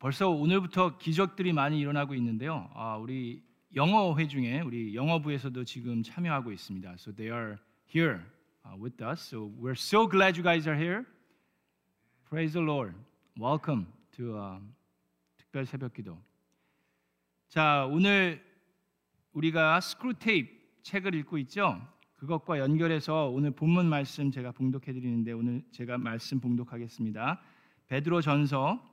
벌써 오늘부터 기적들이 많이 일어나고 있는데요. 아, 우리 영어 회중에 우리 영어부에서도 지금 참여하고 있습니다. So they are here with us. So we're so glad you guys are here. Praise the Lord. Welcome to uh, 특별 새벽기도. 자, 오늘 우리가 스크루 테이프 책을 읽고 있죠. 그것과 연결해서 오늘 본문 말씀 제가 봉독해 드리는데 오늘 제가 말씀 봉독하겠습니다. 베드로 전서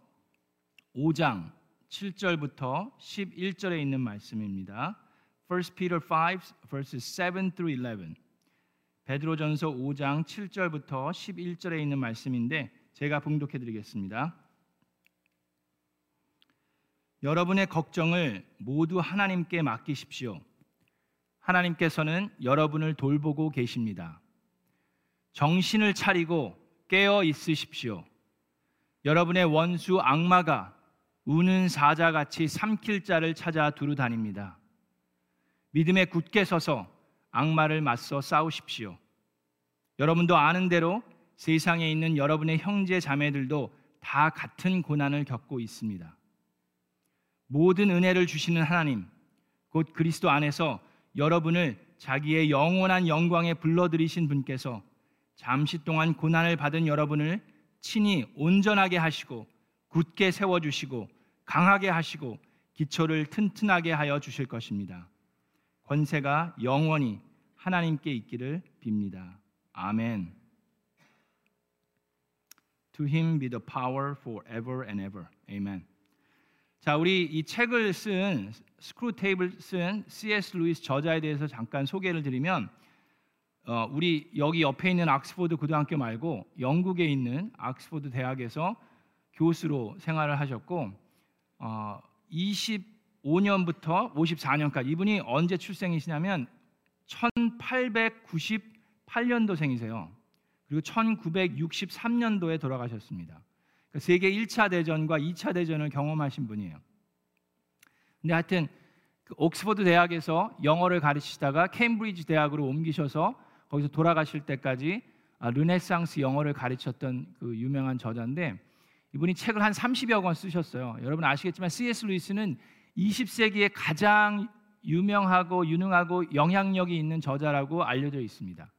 5장 7절부터 11절에 있는 말씀입니다. 1 Peter 5 verses 7 through 11. 베드로전서 5장 7절부터 11절에 있는 말씀인데 제가 봉독해 드리겠습니다. 여러분의 걱정을 모두 하나님께 맡기십시오. 하나님께서는 여러분을 돌보고 계십니다. 정신을 차리고 깨어 있으십시오. 여러분의 원수 악마가 우는 사자같이 삼킬 자를 찾아 두루 다닙니다. 믿음에 굳게 서서 악마를 맞서 싸우십시오. 여러분도 아는 대로 세상에 있는 여러분의 형제 자매들도 다 같은 고난을 겪고 있습니다. 모든 은혜를 주시는 하나님, 곧 그리스도 안에서 여러분을 자기의 영원한 영광에 불러들이신 분께서 잠시 동안 고난을 받은 여러분을 친히 온전하게 하시고 굳게 세워주시고 강하게 하시고 기초를 튼튼하게 하여 주실 것입니다. 권세가 영원히 하나님께 있기를 빕니다. 아멘. To him be the power forever and ever. Amen. 자, 우리 이 책을 쓴 스크루 테이프를 쓴 C.S. 루이스 저자에 대해서 잠깐 소개를 드리면 어, 우리 여기 옆에 있는 Oxford 고등학교 말고 영국에 있는 Oxford 대학에서 교수로 생활을 하셨고 어, 25년부터 54년까지 이분이 언제 출생이시냐면 1898년도생이세요. 그리고 1963년도에 돌아가셨습니다. 그러니까 세계 1차 대전과 2차 대전을 경험하신 분이에요. 근데 하여튼 그 옥스퍼드 대학에서 영어를 가르치다가 케임브리지 대학으로 옮기셔서 거기서 돌아가실 때까지 아, 르네상스 영어를 가르쳤던 그 유명한 저자인데 이분이 책을 한 30여 권 쓰셨어요. 여러분 아시겠지만 C.S. 루이스는 20세기에 가장 유명하고 유능하고 영향력이 있는 저자라고 알려져 있습니다.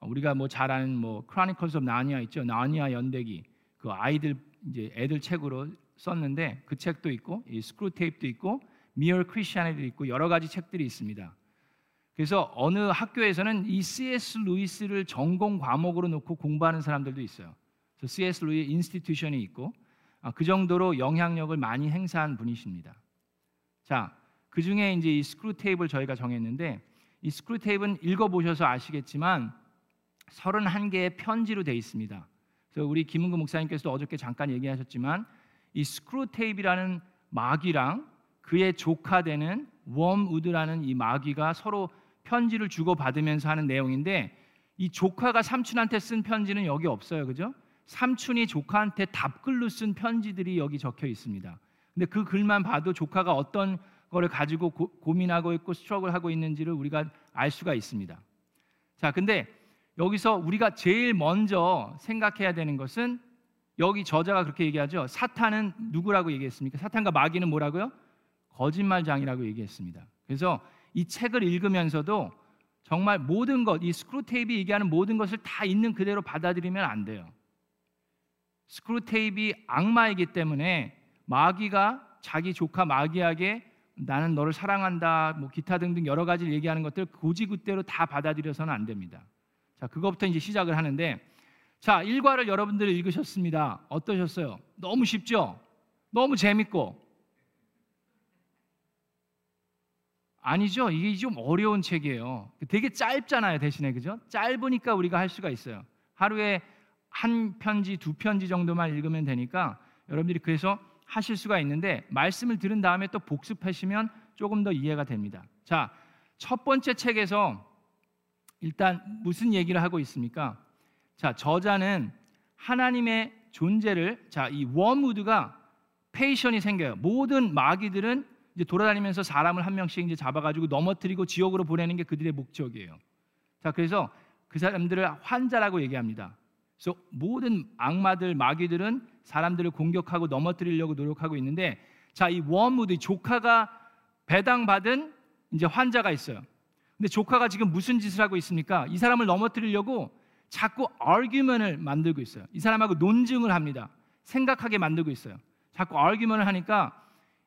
우리가 뭐 잘 아는 뭐 Chronicles of Narnia 있죠. 나니아 연대기 그 아이들 이제 애들 책으로 썼는데 그 책도 있고 이 스크루 테이프도 있고 Mere Christianity도 있고 여러 가지 책들이 있습니다. 그래서 어느 학교에서는 이 C.S. 루이스를 전공 과목으로 놓고 공부하는 사람들도 있어요. C.S. 루이 인스티튜션이 있고 아, 그 정도로 영향력을 많이 행사한 분이십니다. 자, 그 중에 이제 이 스크루 테이프를 저희가 정했는데 이 스크루 테이프는 읽어보셔서 아시겠지만 31개의 편지로 되어 있습니다. 그래서 우리 김은구 목사님께서도 어저께 잠깐 얘기하셨지만 이 스크루 테이프라는 마귀랑 그의 조카 되는 웜우드라는 이 마귀가 서로 편지를 주고 받으면서 하는 내용인데 이 조카가 삼촌한테 쓴 편지는 여기 없어요. 그죠? 삼촌이 조카한테 답글로 쓴 편지들이 여기 적혀 있습니다. 근데 그 글만 봐도 조카가 어떤 거를 가지고 고민하고 있고 struggle을 하고 있는지를 우리가 알 수가 있습니다. 자, 근데 여기서 우리가 제일 먼저 생각해야 되는 것은 여기 저자가 그렇게 얘기하죠. 사탄은 누구라고 얘기했습니까? 사탄과 마귀는 뭐라고요? 거짓말장이라고 얘기했습니다. 그래서 이 책을 읽으면서도 정말 모든 것, 이 스크루테이프 얘기하는 모든 것을 다 있는 그대로 받아들이면 안 돼요. 스크루테이프 악마이기 때문에 마귀가 자기 조카 마귀에게 나는 너를 사랑한다, 뭐 기타 등등 여러 가지를 얘기하는 것들 고지굿대로 다 받아들여서는 안 됩니다. 자, 그것부터 이제 시작을 하는데 자, 일과를 여러분들이 읽으셨습니다. 어떠셨어요? 너무 쉽죠? 너무 재밌고 아니죠. 이게 좀 어려운 책이에요. 되게 짧잖아요, 대신에 그죠? 짧으니까 우리가 할 수가 있어요. 하루에 한 편지, 두 편지 정도만 읽으면 되니까 여러분들이 그래서 하실 수가 있는데 말씀을 들은 다음에 또 복습하시면 조금 더 이해가 됩니다. 자, 첫 번째 책에서 일단 무슨 얘기를 하고 있습니까? 자, 저자는 하나님의 존재를 자, 이 웜우드가 patient이 생겨요. 모든 마귀들은 이제 돌아다니면서 사람을 한 명씩 이제 잡아가지고 넘어뜨리고 지옥으로 보내는 게 그들의 목적이에요. 자, 그래서 그 사람들을 환자라고 얘기합니다. 그래서 모든 악마들, 마귀들은 사람들을 공격하고 넘어뜨리려고 노력하고 있는데 자, 이 웜우드 조카가 배당받은 이제 환자가 있어요. 근데 조카가 지금 무슨 짓을 하고 있습니까? 이 사람을 넘어뜨리려고 자꾸 argument을 만들고 있어요. 이 사람하고 논증을 합니다. 생각하게 만들고 있어요. 자꾸 argument을 하니까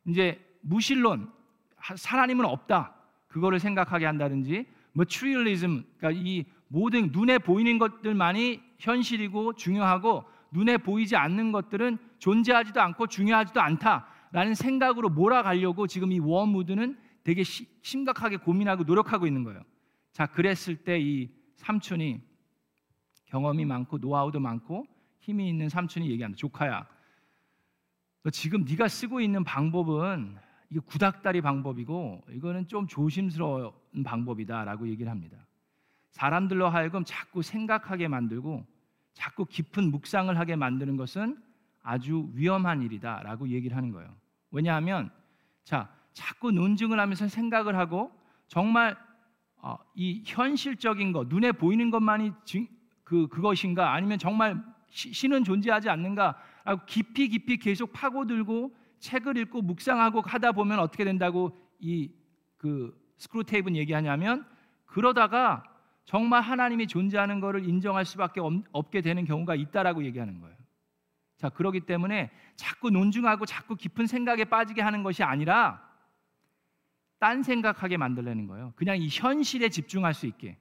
이제 무신론, 하나님은 없다. 그거를 생각하게 한다든지 materialism, 그러니까 이 모든 눈에 보이는 것들만이 현실이고 중요하고 눈에 보이지 않는 것들은 존재하지도 않고 중요하지도 않다라는 생각으로 몰아가려고 지금 이 워무드는 되게 시, 심각하게 고민하고 노력하고 있는 거예요. 자, 그랬을 때 이 삼촌이 경험이 많고 노하우도 많고 힘이 있는 삼촌이 얘기한다. 조카야, 너 지금 네가 쓰고 있는 방법은 이게 구닥다리 방법이고 이거는 좀 조심스러운 방법이다라고 얘기를 합니다. 사람들로 하여금 자꾸 생각하게 만들고 자꾸 깊은 묵상을 하게 만드는 것은 아주 위험한 일이다라고 얘기를 하는 거예요. 왜냐하면 자 자꾸 논증을 하면서 생각을 하고 정말 어, 이 현실적인 것 눈에 보이는 것만이 그 그것인가 아니면 정말 시, 신은 존재하지 않는가라고 깊이 깊이 계속 파고들고 책을 읽고 묵상하고 하다 보면 어떻게 된다고 이 그 스크루테이프는 얘기하냐면 그러다가 정말 하나님이 존재하는 것을 인정할 수밖에 없게 되는 경우가 있다라고 얘기하는 거예요. 자, 그러기 때문에 자꾸 논중하고 자꾸 깊은 생각에 빠지게 하는 것이 아니라 딴 생각하게 만들려는 거예요. 그냥 이 현실에 집중할 수 있게.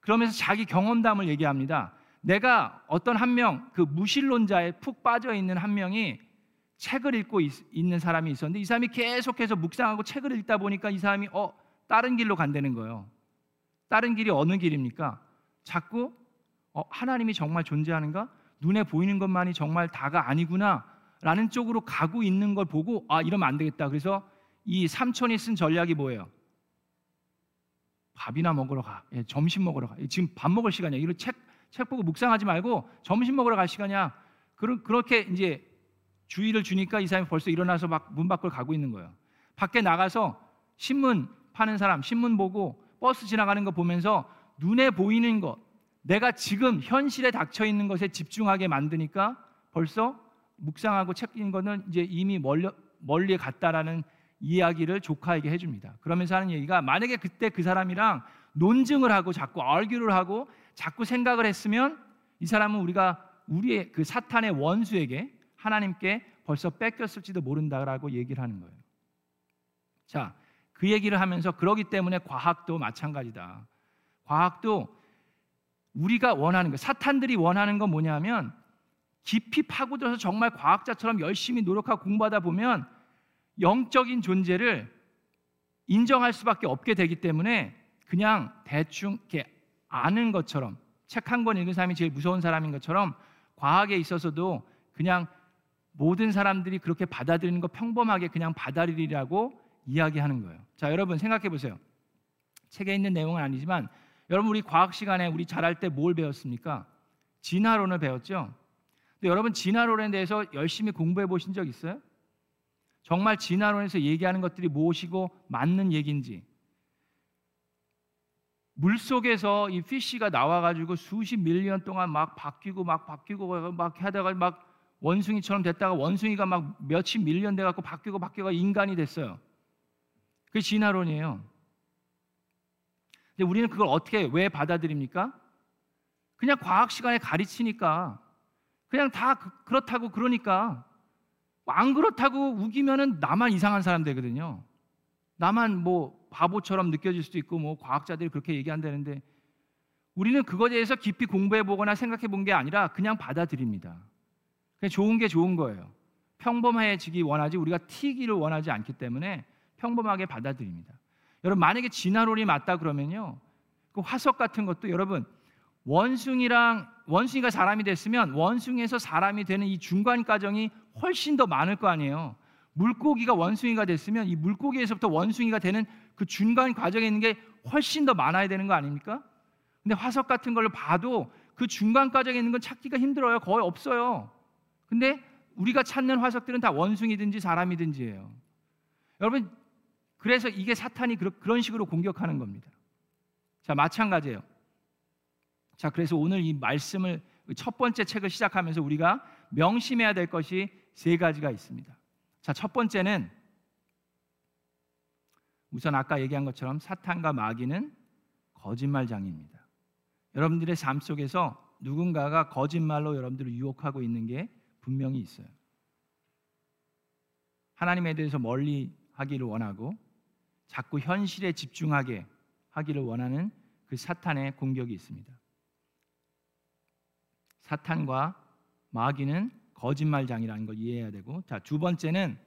그러면서 자기 경험담을 얘기합니다. 내가 어떤 한 명, 그 무신론자에 푹 빠져 있는 한 명이 책을 읽고 있, 는 사람이 있었는데 이 사람이 계속해서 묵상하고 책을 읽다 보니까 이 사람이 어 다른 길로 간다는 거예요. 다른 길이 어느 길입니까? 자꾸 어, 하나님이 정말 존재하는가? 눈에 보이는 것만이 정말 다가 아니구나 라는 쪽으로 가고 있는 걸 보고 아 이러면 안 되겠다. 그래서 이 삼촌이 쓴 전략이 뭐예요? 밥이나 먹으러 가. 예, 점심 먹으러 가. 지금 밥 먹을 시간이야. 이거 책, 책 보고 묵상하지 말고 점심 먹으러 갈 시간이야. 그러, 그렇게 이제 주의를 주니까 이 사람이 벌써 일어나서 막 문 밖을 가고 있는 거예요. 밖에 나가서 신문 파는 사람, 신문 보고 버스 지나가는 거 보면서 눈에 보이는 것, 내가 지금 현실에 닥쳐 있는 것에 집중하게 만드니까 벌써 묵상하고 책 읽는 거는 이제 이미 멀리, 멀리 갔다라는 이야기를 조카에게 해줍니다. 그러면서 하는 얘기가 만약에 그때 그 사람이랑 논증을 하고 자꾸 얼규를 하고 자꾸 생각을 했으면 이 사람은 우리가 우리의 그 사탄의 원수에게 하나님께 벌써 뺏겼을지도 모른다라고 얘기를 하는 거예요. 자, 그 얘기를 하면서 그러기 때문에 과학도 마찬가지다. 과학도 우리가 원하는 거, 사탄들이 원하는 건 뭐냐면 깊이 파고들어서 정말 과학자처럼 열심히 노력하고 공부하다 보면 영적인 존재를 인정할 수밖에 없게 되기 때문에 그냥 대충 이렇게 아는 것처럼 책 한 권 읽은 사람이 제일 무서운 사람인 것처럼 과학에 있어서도 그냥 모든 사람들이 그렇게 받아들이는 거 평범하게 그냥 받아들이라고 이야기하는 거예요. 자, 여러분 생각해 보세요. 책에 있는 내용은 아니지만 여러분 우리 과학 시간에 우리 잘할 때 뭘 배웠습니까? 진화론을 배웠죠. 근데 여러분 진화론에 대해서 열심히 공부해 보신 적 있어요? 정말 진화론에서 얘기하는 것들이 무엇이고 맞는 얘기인지 물 속에서 이 피쉬가 나와가지고 수십 밀리언 동안 막 바뀌고 막 바뀌고 막 하다가 막 원숭이처럼 됐다가 원숭이가 막 몇십 밀리언 돼갖고 바뀌고 바뀌고 인간이 됐어요. 그게 진화론이에요. 근데 우리는 그걸 어떻게 왜 받아들입니까? 그냥 과학 시간에 가르치니까 그냥 다 그, 그렇다고 그러니까 안 그렇다고 우기면은 나만 이상한 사람 되거든요. 나만 뭐 바보처럼 느껴질 수도 있고 뭐 과학자들이 그렇게 얘기한다는데 우리는 그거에 대해서 깊이 공부해 보거나 생각해 본 게 아니라 그냥 받아들입니다. 그냥 좋은 게 좋은 거예요. 평범해지기 원하지 우리가 튀기를 원하지 않기 때문에 평범하게 받아들입니다. 여러분 만약에 진화론이 맞다 그러면요. 그 화석 같은 것도 여러분 원숭이랑 원숭이가 사람이 됐으면 원숭이에서 사람이 되는 이 중간 과정이 훨씬 더 많을 거 아니에요. 물고기가 원숭이가 됐으면 이 물고기에서부터 원숭이가 되는 그 중간 과정에 있는 게 훨씬 더 많아야 되는 거 아닙니까? 근데 화석 같은 걸로 봐도 그 중간 과정에 있는 건 찾기가 힘들어요. 거의 없어요. 근데 우리가 찾는 화석들은 다 원숭이든지 사람이든지예요. 여러분 그래서 이게 사탄이 그런 식으로 공격하는 겁니다. 자, 마찬가지예요. 자, 그래서 오늘 이 말씀을 첫 번째 책을 시작하면서 우리가 명심해야 될 것이 세 가지가 있습니다. 자, 첫 번째는 우선 아까 얘기한 것처럼 사탄과 마귀는 거짓말장입니다. 여러분들의 삶 속에서 누군가가 거짓말로 여러분들을 유혹하고 있는 게 분명히 있어요. 하나님에 대해서 멀리 하기를 원하고 자꾸 현실에 집중하게 하기를 원하는 그 사탄의 공격이 있습니다. 사탄과 마귀는 거짓말장이라는 걸 이해해야 되고 자, 두 번째는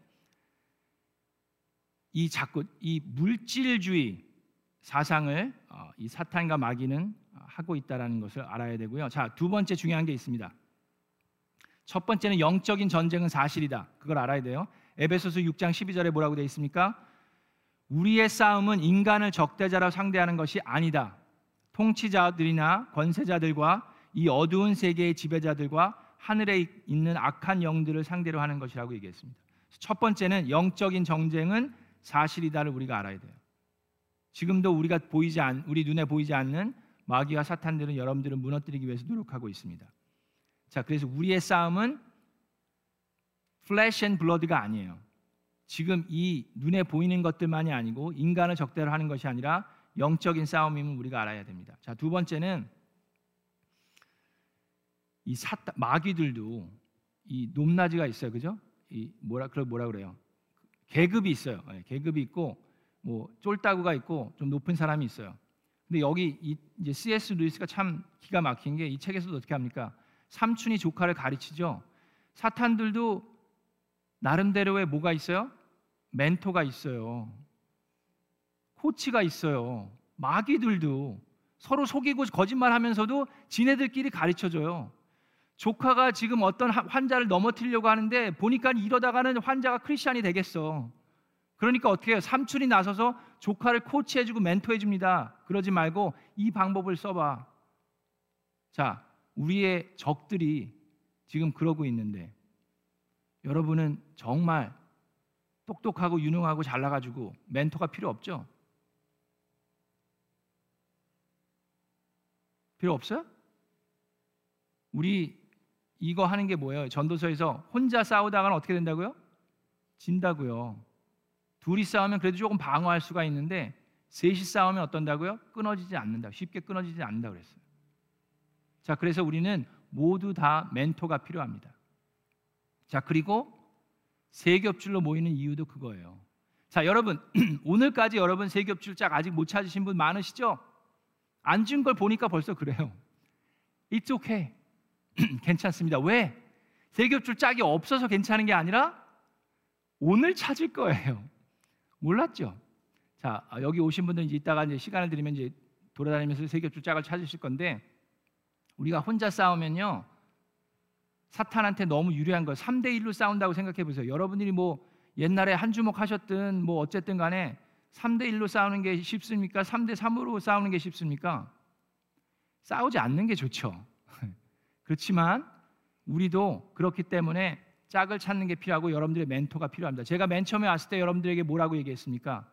이 자꾸 이 물질주의 사상을 어, 이 사탄과 마귀는 하고 있다라는 것을 알아야 되고요. 자, 두 번째 중요한 게 있습니다. 첫 번째는 영적인 전쟁은 사실이다. 그걸 알아야 돼요. 에베소서 6장 12절에 뭐라고 되어 있습니까? 우리의 싸움은 인간을 적대자로 상대하는 것이 아니다. 통치자들이나 권세자들과 이 어두운 세계의 지배자들과 하늘에 있는 악한 영들을 상대로 하는 것이라고 얘기했습니다. 첫 번째는 영적인 전쟁은 사실이다를 우리가 알아야 돼요. 지금도 우리가 보이지 않 우리 눈에 보이지 않는 마귀와 사탄들은 여러분들을 무너뜨리기 위해서 노력하고 있습니다. 자, 그래서 우리의 싸움은 flesh and blood가 아니에요. 지금 이 눈에 보이는 것들만이 아니고 인간을 적대로 하는 것이 아니라 영적인 싸움임을 우리가 알아야 됩니다. 자, 두 번째는 이 사탄 마귀들도 이 높낮이가 있어요. 그죠? 이 뭐라 그걸 뭐라 그래요? 계급이 있어요. 네, 계급이 있고 뭐 쫄따구가 있고 좀 높은 사람이 있어요. 근데 여기 이, 이제 C.S. 루이스가 참 기가 막힌 게 이 책에서도 어떻게 합니까? 삼촌이 조카를 가르치죠. 사탄들도 나름대로의 뭐가 있어요? 멘토가 있어요. 코치가 있어요. 마귀들도 서로 속이고 거짓말하면서도 지네들끼리 가르쳐줘요. 조카가 지금 어떤 환자를 넘어뜨리려고 하는데 보니까 이러다가는 환자가 크리스천이 되겠어. 그러니까 어떻게 해요? 삼촌이 나서서 조카를 코치해주고 멘토해줍니다. 그러지 말고 이 방법을 써봐. 자, 우리의 적들이 지금 그러고 있는데 여러분은 정말 똑똑하고 유능하고 잘나가지고 멘토가 필요 없죠? 필요 없어요? 우리 이거 하는 게 뭐예요? 전도서에서 혼자 싸우다가는 어떻게 된다고요? 진다고요. 둘이 싸우면 그래도 조금 방어할 수가 있는데 셋이 싸우면 어떤다고요? 끊어지지 않는다. 쉽게 끊어지지 않는다 그랬어요. 자, 그래서 우리는 모두 다 멘토가 필요합니다. 자, 그리고 세 겹줄로 모이는 이유도 그거예요. 자, 여러분 오늘까지 여러분 세 겹줄 짝 아직 못 찾으신 분 많으시죠? 앉은 걸 보니까 벌써 그래요. It's okay. 괜찮습니다. 왜? 세 겹줄 짝이 없어서 괜찮은 게 아니라 오늘 찾을 거예요. 몰랐죠? 자, 여기 오신 분들 이제 이따가 이제 시간을 드리면 이제 돌아다니면서 세 겹줄 짝을 찾으실 건데 우리가 혼자 싸우면요. 사탄한테 너무 유리한 거 3대 1로 싸운다고 생각해 보세요. 여러분들이 뭐 옛날에 한 주먹 하셨든 뭐 어쨌든 간에 3대 1로 싸우는 게 쉽습니까? 3대 3으로 싸우는 게 쉽습니까? 싸우지 않는 게 좋죠. 그렇지만 우리도 그렇기 때문에 짝을 찾는 게 필요하고 여러분들의 멘토가 필요합니다. 제가 맨 처음에 왔을 때 여러분들에게 뭐라고 얘기했습니까?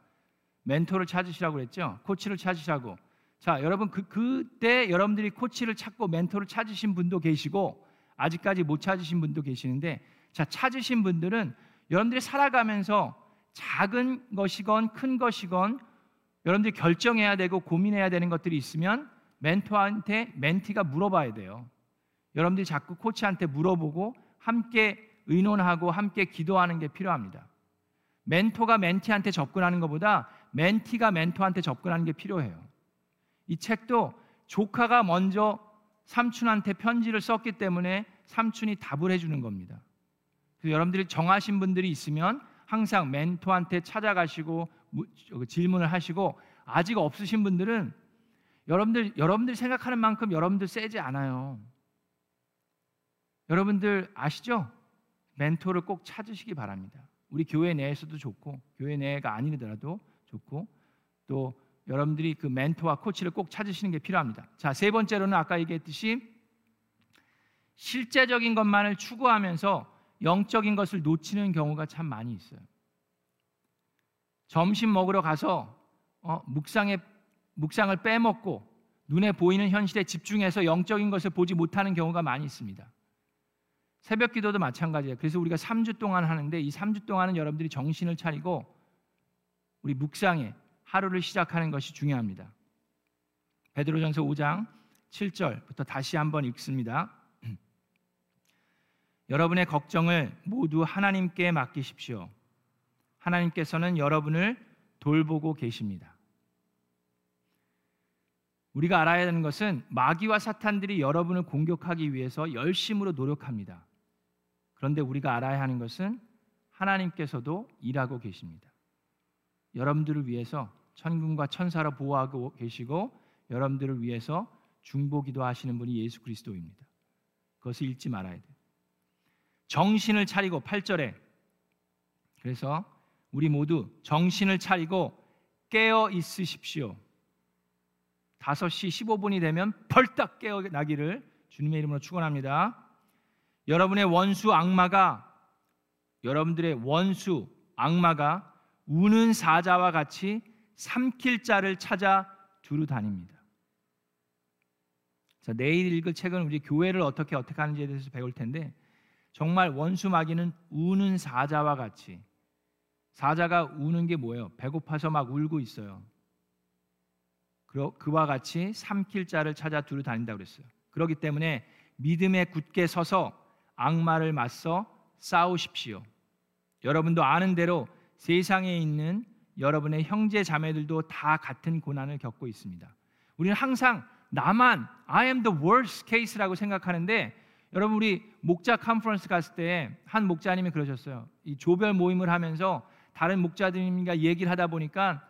멘토를 찾으시라고 그랬죠. 코치를 찾으시라고. 자, 여러분 그 그때 여러분들이 코치를 찾고 멘토를 찾으신 분도 계시고 아직까지 못 찾으신 분도 계시는데 자, 찾으신 분들은 여러분들이 살아가면서 작은 것이건 큰 것이건 여러분들이 결정해야 되고 고민해야 되는 것들이 있으면 멘토한테 멘티가 물어봐야 돼요. 여러분들이 자꾸 코치한테 물어보고 함께 의논하고 함께 기도하는 게 필요합니다. 멘토가 멘티한테 접근하는 것보다 멘티가 멘토한테 접근하는 게 필요해요. 이 책도 조카가 먼저 삼촌한테 편지를 썼기 때문에 삼촌이 답을 해주는 겁니다. 그래서 여러분들이 정하신 분들이 있으면 항상 멘토한테 찾아가시고 질문을 하시고 아직 없으신 분들은 여러분들 여러분들 생각하는 만큼 여러분들 세지 않아요. 여러분들 아시죠? 멘토를 꼭 찾으시기 바랍니다. 우리 교회 내에서도 좋고 교회 내가 아니더라도 좋고 또 여러분들이 그 멘토와 코치를 꼭 찾으시는 게 필요합니다. 자, 세 번째로는 아까 얘기했듯이 실제적인 것만을 추구하면서 영적인 것을 놓치는 경우가 참 많이 있어요. 점심 먹으러 가서 어, 묵상에 묵상을 빼먹고 눈에 보이는 현실에 집중해서 영적인 것을 보지 못하는 경우가 많이 있습니다. 새벽 기도도 마찬가지예요. 그래서 우리가 3주 동안 하는데 이 3주 동안은 여러분들이 정신을 차리고 우리 묵상에 하루를 시작하는 것이 중요합니다. 베드로전서 5장 7절부터 다시 한번 읽습니다. 여러분의 걱정을 모두 하나님께 맡기십시오. 하나님께서는 여러분을 돌보고 계십니다. 우리가 알아야 하는 것은 마귀와 사탄들이 여러분을 공격하기 위해서 열심으로 노력합니다. 그런데 우리가 알아야 하는 것은 하나님께서도 일하고 계십니다. 여러분들을 위해서 천군과 천사로 보호하고 계시고 여러분들을 위해서 중보기도 하시는 분이 예수 그리스도입니다. 그것을 잊지 말아야 돼요. 정신을 차리고 8절에 그래서 우리 모두 정신을 차리고 깨어 있으십시오. 5시 15분이 되면 벌떡 깨어 나기를 주님의 이름으로 축원합니다. 여러분의 원수 악마가 여러분들의 원수 악마가 우는 사자와 같이 삼킬 자를 찾아 두루 다닙니다. 자, 내일 읽을 책은 우리 교회를 어떻게 어떻게 하는지에 대해서 배울 텐데 정말 원수 마귀는 우는 사자와 같이 사자가 우는 게 뭐예요? 배고파서 막 울고 있어요. 그와 같이 삼킬 자를 찾아 두루 다닌다 그랬어요. 그렇기 때문에 믿음에 굳게 서서 악마를 맞서 싸우십시오. 여러분도 아는 대로 세상에 있는 여러분의 형제 자매들도 다 같은 고난을 겪고 있습니다. 우리는 항상 나만 I am the worst case라고 생각하는데 여러분 우리 목자 컨퍼런스 갔을 때 한 목자님이 그러셨어요. 이 조별 모임을 하면서 다른 목자들과 얘기를 하다 보니까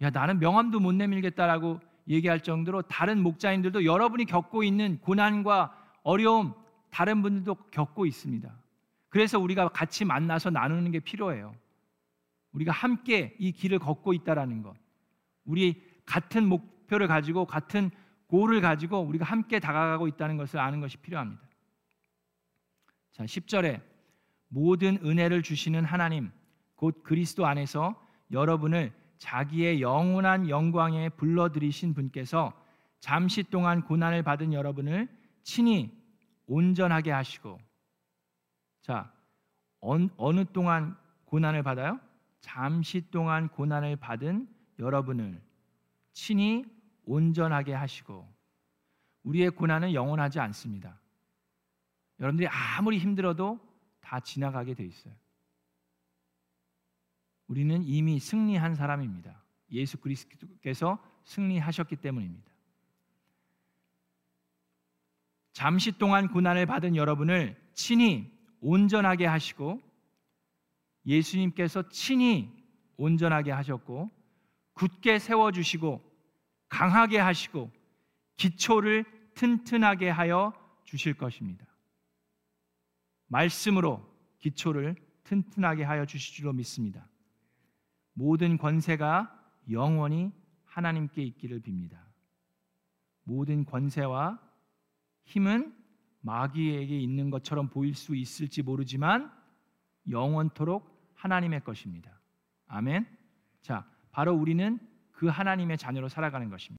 야 나는 명함도 못 내밀겠다라고 얘기할 정도로 다른 목자님들도 여러분이 겪고 있는 고난과 어려움 다른 분들도 겪고 있습니다. 그래서 우리가 같이 만나서 나누는 게 필요해요. 우리가 함께 이 길을 걷고 있다라는 것. 우리 같은 목표를 가지고 같은 고를 가지고 우리가 함께 다가가고 있다는 것을 아는 것이 필요합니다. 자, 10절에 모든 은혜를 주시는 하나님 곧 그리스도 안에서 여러분을 자기의 영원한 영광에 불러들이신 분께서 잠시 동안 고난을 받은 여러분을 친히 온전하게 하시고 자 어느 동안 고난을 받아요? 잠시 동안 고난을 받은 여러분을 친히 온전하게 하시고 우리의 고난은 영원하지 않습니다. 여러분들이 아무리 힘들어도 다 지나가게 돼 있어요. 우리는 이미 승리한 사람입니다. 예수 그리스도께서 승리하셨기 때문입니다. 잠시 동안 고난을 받은 여러분을 친히 온전하게 하시고 예수님께서 친히 온전하게 하셨고 굳게 세워 주시고 강하게 하시고 기초를 튼튼하게 하여 주실 것입니다. 말씀으로 기초를 튼튼하게 하여 주실 줄로 믿습니다. 모든 권세가 영원히 하나님께 있기를 빕니다. 모든 권세와 힘은 마귀에게 있는 것처럼 보일 수 있을지 모르지만 영원토록 하나님의 것입니다. 아멘. 자, 바로 우리는 그 하나님의 자녀로 살아가는 것입니다.